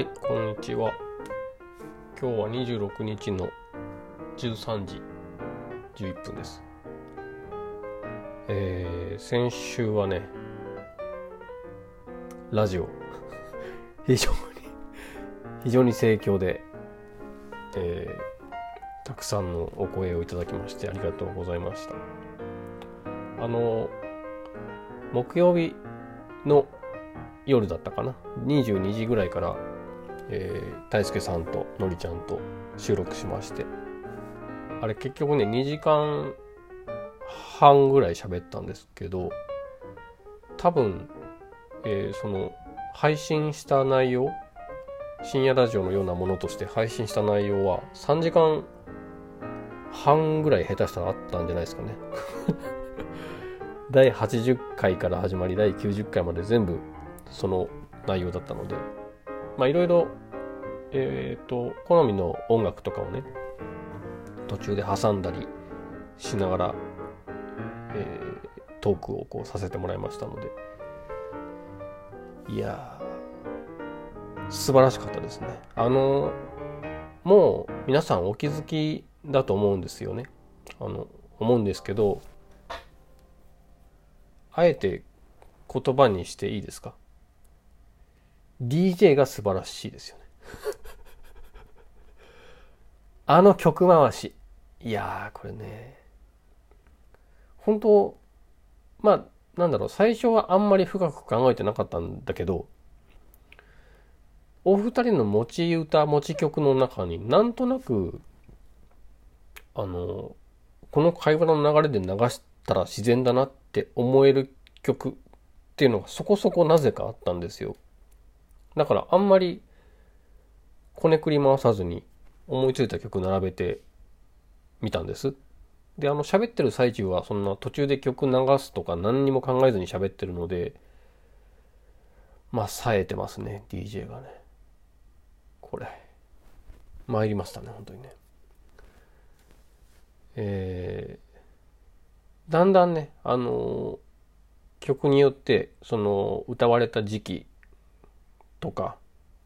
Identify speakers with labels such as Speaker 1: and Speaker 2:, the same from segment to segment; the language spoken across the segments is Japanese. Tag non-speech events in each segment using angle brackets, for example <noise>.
Speaker 1: はい、こんにちは。今日は26日の13時11分です。えー、先週はね、ラジオ、<laughs> 非常に、非常に盛況で、えー、たくさんのお声をいただきましてありがとうございました。あの、木曜日の夜だったかな？22時ぐらいから、えー、大輔さんとのりちゃんと収録しましてあれ結局ね2時間半ぐらい喋ったんですけど多分、えー、その配信した内容深夜ラジオのようなものとして配信した内容は3時間半ぐらい下手したらあったんじゃないですかね。<laughs> 第80回から始まり第90回まで全部その内容だったのでまあいろいろえっ、ー、と好みの音楽とかをね途中で挟んだりしながら、えー、トークをこうさせてもらいましたので。いや素晴らしかったですね。あのもう皆さんお気づきだと思うんですよね。あの思うんですけどあえて言葉にしていいですか？DJ が素晴らしいですよね。あの曲回し。いやー、これね。本当まあ、なんだろう、最初はあんまり深く考えてなかったんだけど、お二人の持ち歌、持ち曲の中になんとなく、あの、この会話の流れで流したら自然だなって思える曲っていうのがそこそこなぜかあったんですよ。だからあんまりこねくり回さずに思いついた曲並べてみたんです。で、あの喋ってる最中はそんな途中で曲流すとか何にも考えずに喋ってるので、まあ冴えてますね、DJ がね。これ。参りましたね、本当にね。えー、だんだんね、あのー、曲によって、その歌われた時期とか、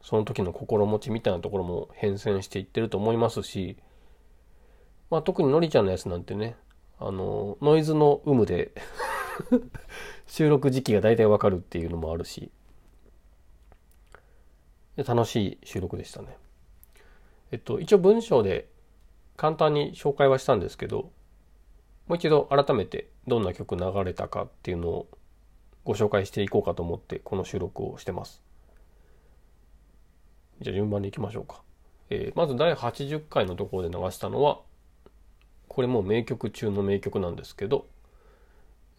Speaker 1: その時の心持ちみたいなところも変遷していってると思いますし、まあ特にのりちゃんのやつなんてね、あの、ノイズの有無で <laughs> 収録時期が大体わかるっていうのもあるし、楽しい収録でしたね。えっと、一応文章で簡単に紹介はしたんですけど、もう一度改めてどんな曲流れたかっていうのをご紹介していこうかと思ってこの収録をしてます。じゃあ順番に行きましょうか。えー、まず第80回のところで流したのは、これも名曲中の名曲なんですけど、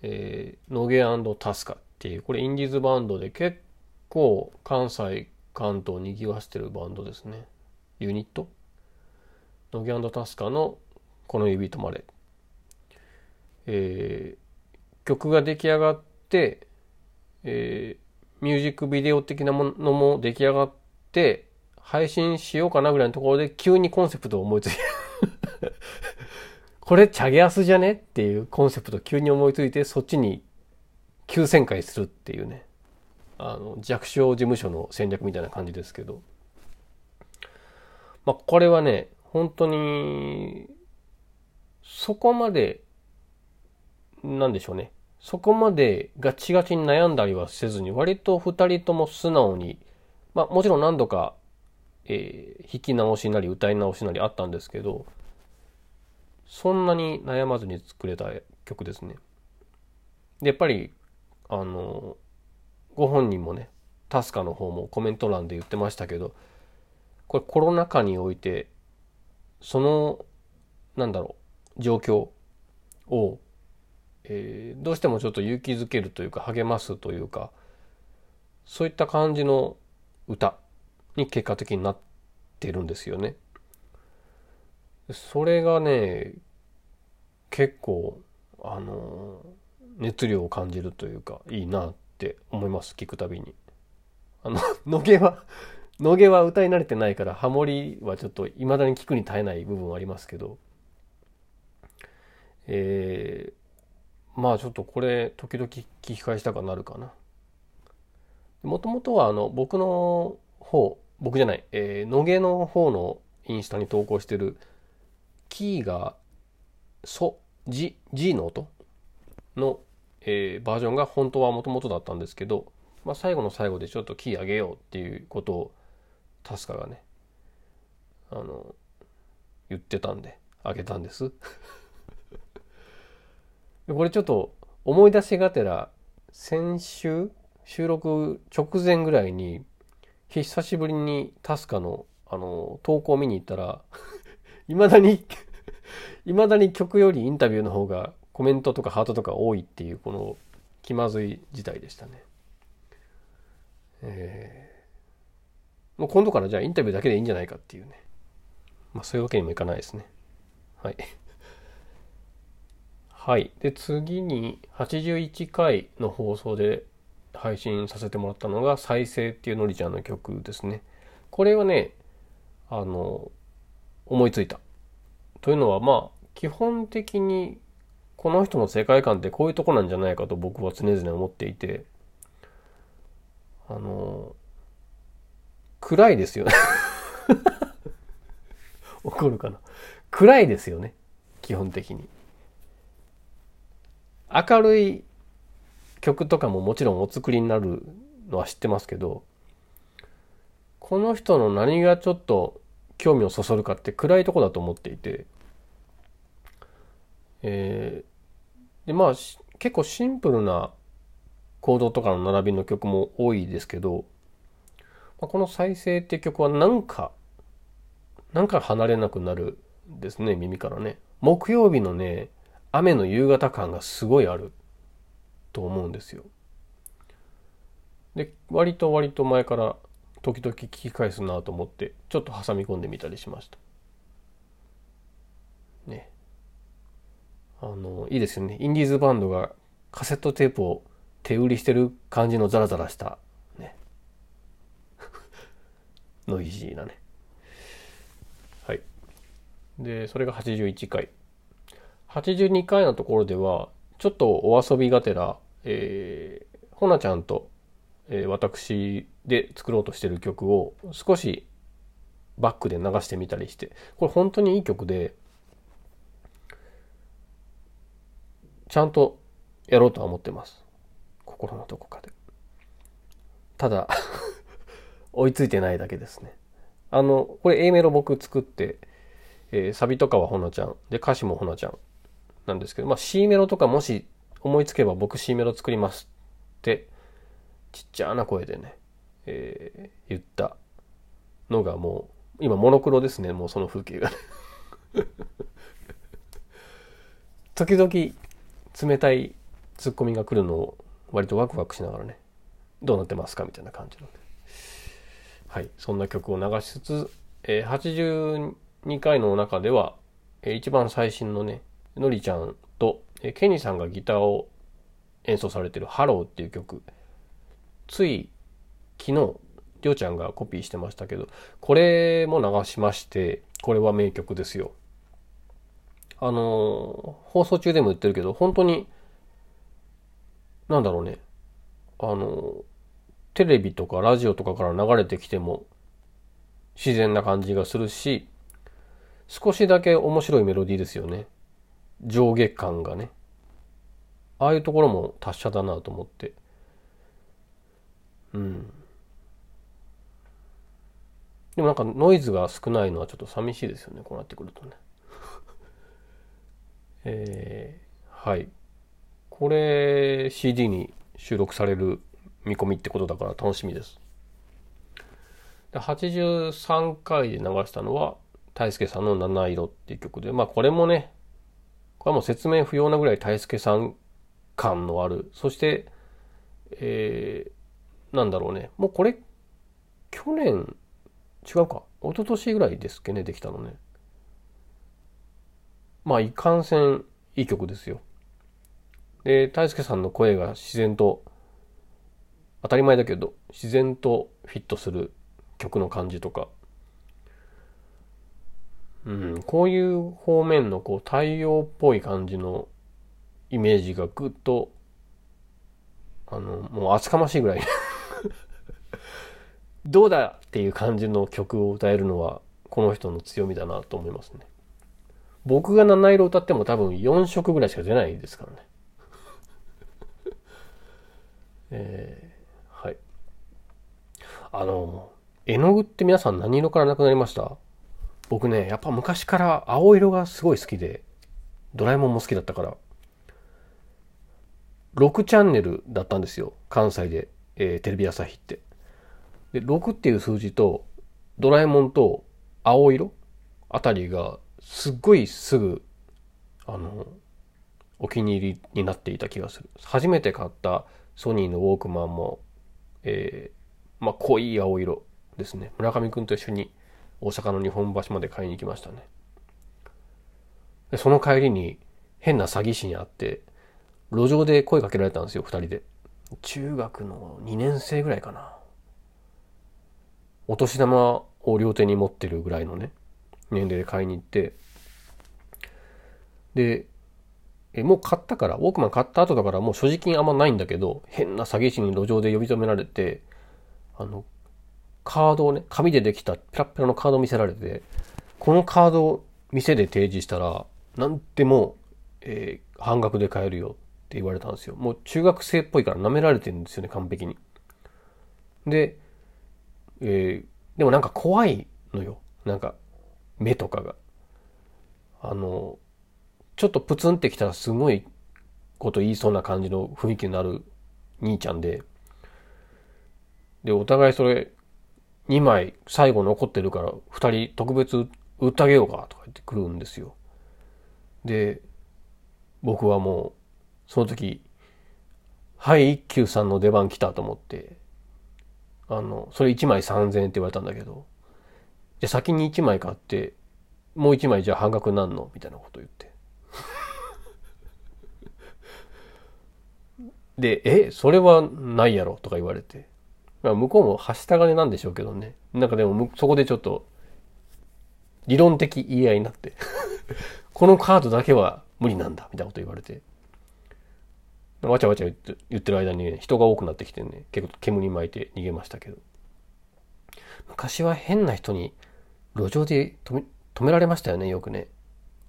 Speaker 1: えー、ノゲタスカっていう、これインディーズバンドで結構関西、関東にぎわしてるバンドですね。ユニット？ノゲタスカのこの指止まれ。えー、曲が出来上がって、えー、ミュージックビデオ的なものも出来上がって、配信しようかなぐらいのところで急にコンセプトを思いついて。<laughs> これチャゲアスじゃね？っていうコンセプト急に思いついてそっちに急旋回するっていうね。あの弱小事務所の戦略みたいな感じですけど。まあこれはね本当にそこまでなんでしょうね。そこまでガチガチに悩んだりはせずに割と二人とも素直にまあもちろん何度かえー、弾き直しなり歌い直しなりあったんですけどそんなに悩まずに作れた曲ですね。でやっぱりあのご本人もねタスカの方もコメント欄で言ってましたけどこれコロナ禍においてそのなんだろう状況を、えー、どうしてもちょっと勇気づけるというか励ますというかそういった感じの歌に結果的になってるんですよね。それがね、結構、あの、熱量を感じるというか、いいなって思います、聞くたびに。あの、<laughs> 野毛は、野毛は歌い慣れてないから、ハモリはちょっと未だに聞くに耐えない部分はありますけど、えー、まあちょっとこれ、時々聞き返したかなるかな。もともとはあの、僕の方、僕じゃない、えー、野毛の方のインスタに投稿してる、キーが、ソ、ジ、G の音？の、えー、バージョンが本当はもともとだったんですけど、まあ、最後の最後でちょっとキー上げようっていうことを、タスカがね、あの、言ってたんで、あげたんです。これちょっと思い出しがてら、先週、収録直前ぐらいに、久しぶりにタスカの、あの、投稿を見に行ったら、<laughs> 未だに未だに曲よりインタビューの方がコメントとかハートとか多いっていう、この気まずい事態でしたね。えー、もう今度からじゃあインタビューだけでいいんじゃないかっていうね。まあそういうわけにもいかないですね。はい。はい。で、次に81回の放送で配信させてもらったのが再生っていうのりちゃんの曲ですね。これはね、あの、思いついた。というのはまあ、基本的にこの人の世界観ってこういうとこなんじゃないかと僕は常々思っていて、あの、暗いですよね <laughs> 怒るかな。暗いですよね。基本的に。明るい曲とかももちろんお作りになるのは知ってますけど、この人の何がちょっと興味をそそるかって暗いとこだと思っていて、えー、でまあ結構シンプルなコードとかの並びの曲も多いですけど、まあ、この再生って曲はなんか、なんか離れなくなるですね、耳からね。木曜日のね、雨の夕方感がすごいある。と思うんですよ。で割と割と前から時々聞き返すなと思ってちょっと挟み込んでみたりしました。ね。あのいいですよね。インディーズバンドがカセットテープを手売りしてる感じのザラザラしたね。<laughs> ノイジーなね。はい。で、それが81回。82回のところでは、ちょっとお遊びがてら、えー、ほなちゃんと、えー、私で作ろうとしてる曲を少しバックで流してみたりして、これ本当にいい曲で、ちゃんとやろうとは思ってます。心のどこかで。ただ <laughs> 追いついてないだけですね。あの、これ A メロ僕作って、えー、サビとかはほなちゃん、で歌詞もほなちゃんなんですけど、まあ C メロとかもし思いつけば僕 C メロ作りますってちっちゃな声でね、えー、言ったのがもう今モノクロですねもうその風景がね。<laughs> 時々冷たいツッコミが来るのを割とワクワクしながらねどうなってますかみたいな感じのはいそんな曲を流しつつ、えー、82回の中では、えー、一番最新のねのりちゃんえケニーさんがギターを演奏されてるハローっていう曲、つい昨日、りょうちゃんがコピーしてましたけど、これも流しまして、これは名曲ですよ。あの放送中でも言ってるけど、本当に、なんだろうね、あのテレビとかラジオとかから流れてきても自然な感じがするし、少しだけ面白いメロディーですよね。上下感がね。ああいうところも達者だなと思って。うん。でもなんかノイズが少ないのはちょっと寂しいですよね、こうなってくるとね。<laughs> えー、はい。これ CD に収録される見込みってことだから楽しみです。で83回で流したのは大輔さんの七色っていう曲で、まあこれもね、これはもう説明不要なぐらい大輔さん感のある、そして、えー、なんだろうね。もうこれ、去年、違うか。一昨年ぐらいですっけね、できたのね。まあ、いかんせん、いい曲ですよ。で、大輔さんの声が自然と、当たり前だけど、自然とフィットする曲の感じとか、うん、こういう方面のこう太陽っぽい感じのイメージがぐっと、あの、もう厚かましいぐらい <laughs> どうだっていう感じの曲を歌えるのはこの人の強みだなと思いますね。僕が七色歌っても多分4色ぐらいしか出ないですからね。<laughs> えー、はい。あの、絵の具って皆さん何色からなくなりました？僕ね、やっぱ昔から青色がすごい好きで、ドラえもんも好きだったから、6チャンネルだったんですよ。関西で、えー、テレビ朝日って。で、6っていう数字と、ドラえもんと青色？あたりが、すっごいすぐ、あの、お気に入りになっていた気がする。初めて買ったソニーのウォークマンも、えー、まあ、濃い青色ですね。村上くんと一緒に大阪の日本橋まで買いに行きましたね。でその帰りに変な詐欺師に会って、路上で声かけられたんですよ、二人で。中学の2年生ぐらいかな。お年玉を両手に持ってるぐらいのね、年齢で買いに行って、で、え、もう買ったから、ウォークマン買った後だからもう所持金あんまないんだけど、変な詐欺師に路上で呼び止められて、あの、カードをね、紙でできたペラペラのカードを見せられて、このカードを店で提示したら、なんでも、えー、半額で買えるよって言われたんですよ。もう中学生っぽいから舐められてるんですよね、完璧に。で、えー、でもなんか怖いのよ。なんか、目とかが。あの、ちょっとプツンってきたらすごいこと言いそうな感じの雰囲気になる兄ちゃんで、で、お互いそれ2枚最後残ってるから2人特別売ってあげようかとか言ってくるんですよ。で、僕はもうその時、はい一休さんの出番来たと思って、あの、それ1枚3000円って言われたんだけど、で、先に1枚買って、もう1枚じゃあ半額なんのみたいなこと言って。<laughs> で、え、それはないやろとか言われて。向こうもはした金なんでしょうけどね。なんかでも、そこでちょっと、理論的言い合いになって <laughs> このカードだけは無理なんだ、みたいなこと言われて。わちゃわちゃ言って言ってる間に、ね、人が多くなってきてね、結構煙巻いて逃げましたけど。昔は変な人に路上で止め止められましたよね、よくね。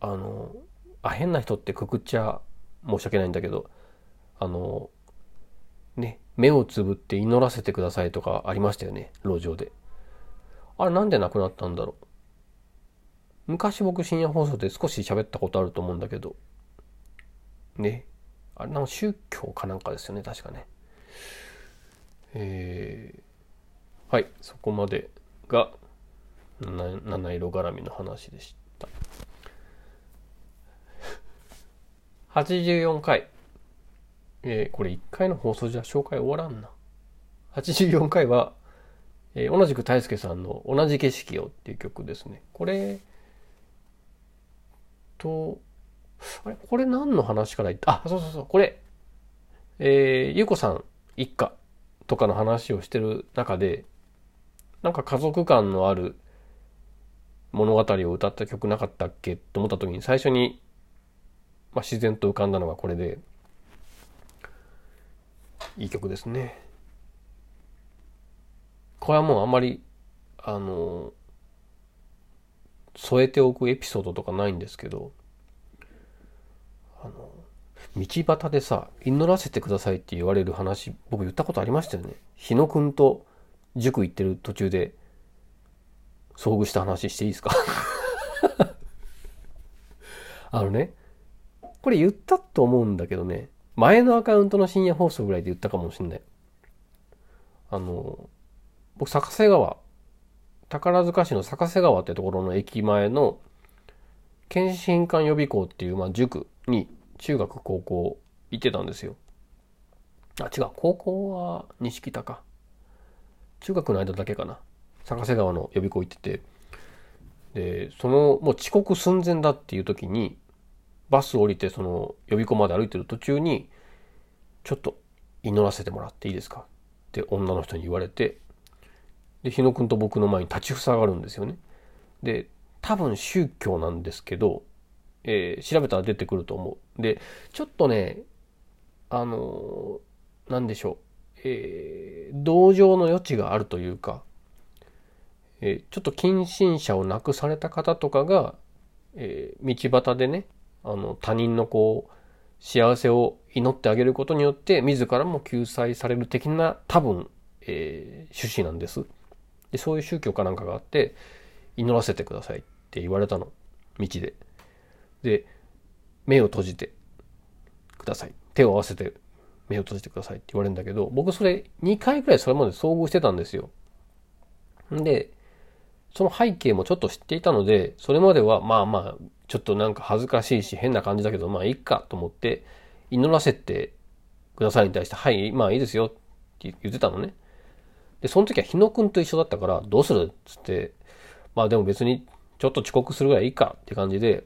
Speaker 1: あの、あ、変な人ってくくっちゃ申し訳ないんだけど、あの、ね、目をつぶって祈らせてくださいとかありましたよね、路上で。あれなんでなくなったんだろう。昔僕深夜放送で少し喋ったことあると思うんだけど、ね。あれなん宗教かなんかですよね、確かね。えー、はい、そこまでが七色絡みの話でした。84回。えー、これ1回の放送じゃ紹介終わらんな。84回は、えー、同じく大輔さんの同じ景色をっていう曲ですね。これと、あれ？これ何の話から言った、あ、そうそうそう、これ、えー、ゆうこさん一家とかの話をしてる中で、なんか家族感のある物語を歌った曲なかったっけ？と思った時に最初に、まあ、自然と浮かんだのがこれで、いい曲ですね。これはもうあんまり、あの、添えておくエピソードとかないんですけど、あの、道端でさ、祈らせてくださいって言われる話、僕言ったことありましたよね。日野くんと塾行ってる途中で、遭遇した話していいですか？<laughs> あのね、これ言ったと思うんだけどね、前のアカウントの深夜放送ぐらいで言ったかもしんない。あの、僕、坂瀬川、宝塚市の坂瀬川ってところの駅前の、検診官予備校っていう、まあ、塾に中学、高校行ってたんですよ。あ、違う、高校は西北か。中学の間だけかな。坂瀬川の予備校行ってて。で、その、もう遅刻寸前だっていう時に、バス降りてその予備校まで歩いてる途中に、ちょっと祈らせてもらっていいですか？って女の人に言われて、で、日野くんと僕の前に立ちふさがるんですよね。で、多分宗教なんですけど、えー、調べたら出てくると思う。で、ちょっとね、あのー、なんでしょう。えー、同情の余地があるというか、えー、ちょっと近親者を亡くされた方とかが、えー、道端でね、あの、他人のこう、幸せを祈ってあげることによって、自らも救済される的な、多分、えー、趣旨なんです。で、そういう宗教かなんかがあって、祈らせてくださいって言われたの。道で。で、目を閉じてください。手を合わせて目を閉じてくださいって言われるんだけど、僕それ2回くらいそれまで遭遇してたんですよ。んで、その背景もちょっと知っていたので、それまではまあまあ、ちょっとなんか恥ずかしいし変な感じだけど、まあいいかと思って、祈らせてくださいに対して、はい、まあいいですよって言ってたのね。で、その時は日野くんと一緒だったから、どうするっつって、まあでも別にちょっと遅刻するぐらいいいかって感じで、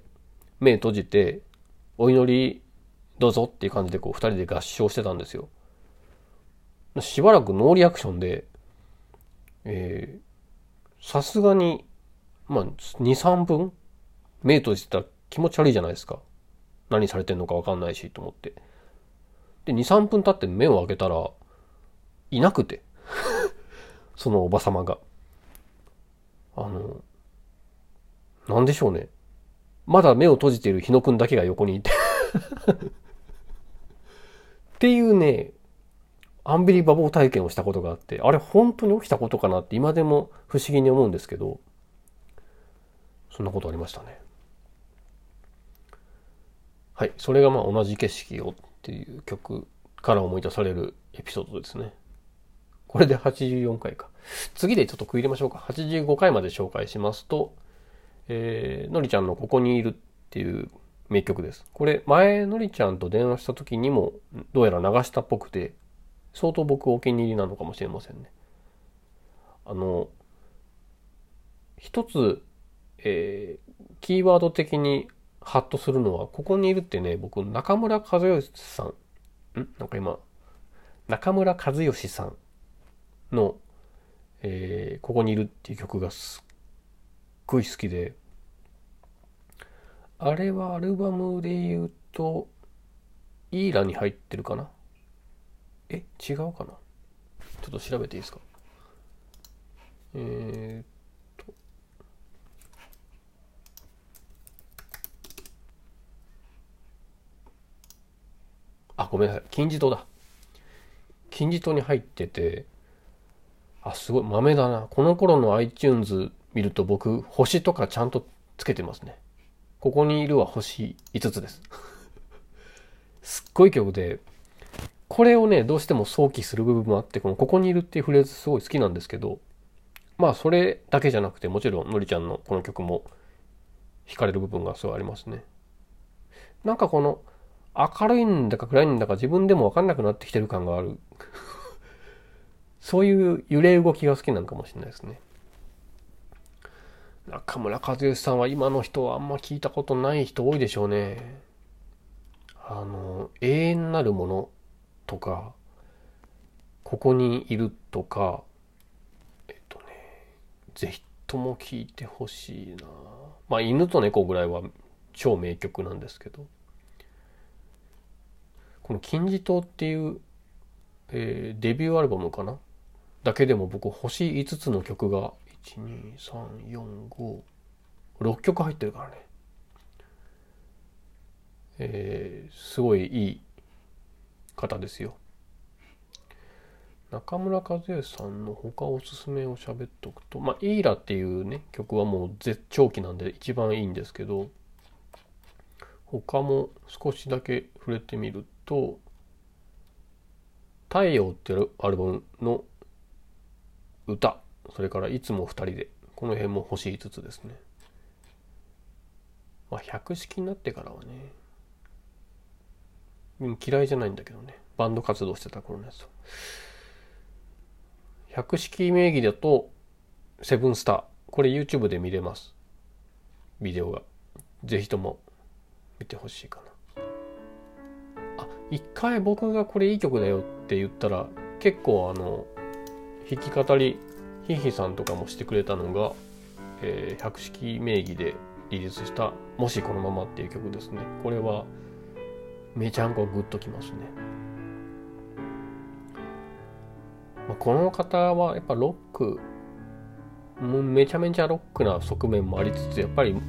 Speaker 1: 目閉じて、お祈りどうぞっていう感じでこう二人で合唱してたんですよ。しばらくノーリアクションで、えさすがに、まあ、2、3分目閉じてたら気持ち悪いじゃないですか。何されてんのかわかんないしと思って。で、2、3分経って目を開けたら、いなくて。<laughs> そのおばさまが。あの、なんでしょうね。まだ目を閉じている日野くんだけが横にいてっていうね、アンビリバボー体験をしたことがあって、あれ本当に起きたことかなって今でも不思議に思うんですけど、そんなことありましたね。はい。それがまあ同じ景色をっていう曲から思い出されるエピソードですね。これで84回か。次でちょっと区切りましょうか。85回まで紹介しますと、えー、のりちゃんのここにいるっていう名曲です。これ、前のりちゃんと電話した時にも、どうやら流したっぽくて、相当僕お気に入りなのかもしれませんね。あの、一つ、えー、キーワード的にハッとするのは、ここにいるってね、僕、中村和義さん、ん？なんか今、中村和義さんの、えー、ここにいるっていう曲がすっごい好きで、あれはアルバムで言うと、イーラに入ってるかな？え違うかな？ちょっと調べていいですか？えー、っと。あごめんなさい。金字塔だ。金字塔に入っててあすごい豆だな。この頃の iTunes 見ると僕星とかちゃんとつけてますね。ここにいるは星5つですすっごい曲でこれをね、どうしても想起する部分もあって、このここにいるっていうフレーズすごい好きなんですけど、まあそれだけじゃなくて、もちろんのりちゃんのこの曲も惹かれる部分がすごいありますね。なんかこの明るいんだか暗いんだか自分でもわかんなくなってきてる感がある。そういう揺れ動きが好きなのかもしれないですね。中村和義さんは今の人はあんま聞いたことない人多いでしょうね。あの、永遠なるものとか、ここにいるとか、えっとね、ぜひとも聞いてほしいな。まあ、犬と猫ぐらいは超名曲なんですけど、この金字塔っていう、えー、デビューアルバムかな？だけでも僕星5つの曲が12345 6曲入ってるからね。えー、すごいいい方ですよ。中村和義さんの他おすすめを喋っとくと、まあ、イーラっていうね、曲はもう絶頂期なんで一番いいんですけど、他も少しだけ触れてみると、太陽っていうアルバムの歌、それからいつも二人で、この辺も星5つですね。まあ、百式になってからはね、嫌いじゃないんだけどね。バンド活動してた頃のやつ百式名義だと、セブンスター。これ YouTube で見れます。ビデオが。ぜひとも見てほしいかな。あ、一回僕がこれいい曲だよって言ったら、結構あの、弾き語り、ヒヒさんとかもしてくれたのが、えー、百式名義でリリースした「もしこのまま」っていう曲ですね。これはめちゃんこグッときますね。まあ、この方はやっぱロックもうめちゃめちゃロックな側面もありつつやっぱり根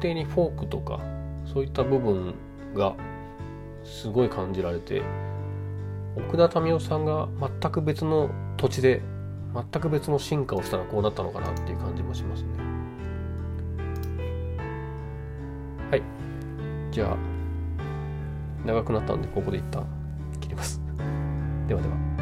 Speaker 1: 底にフォークとかそういった部分がすごい感じられて奥田民生さんが全く別の土地で全く別の進化をしたらこうなったのかなっていう感じもしますね。はい。じゃあ長くなったんでここで一旦切ります。ではでは。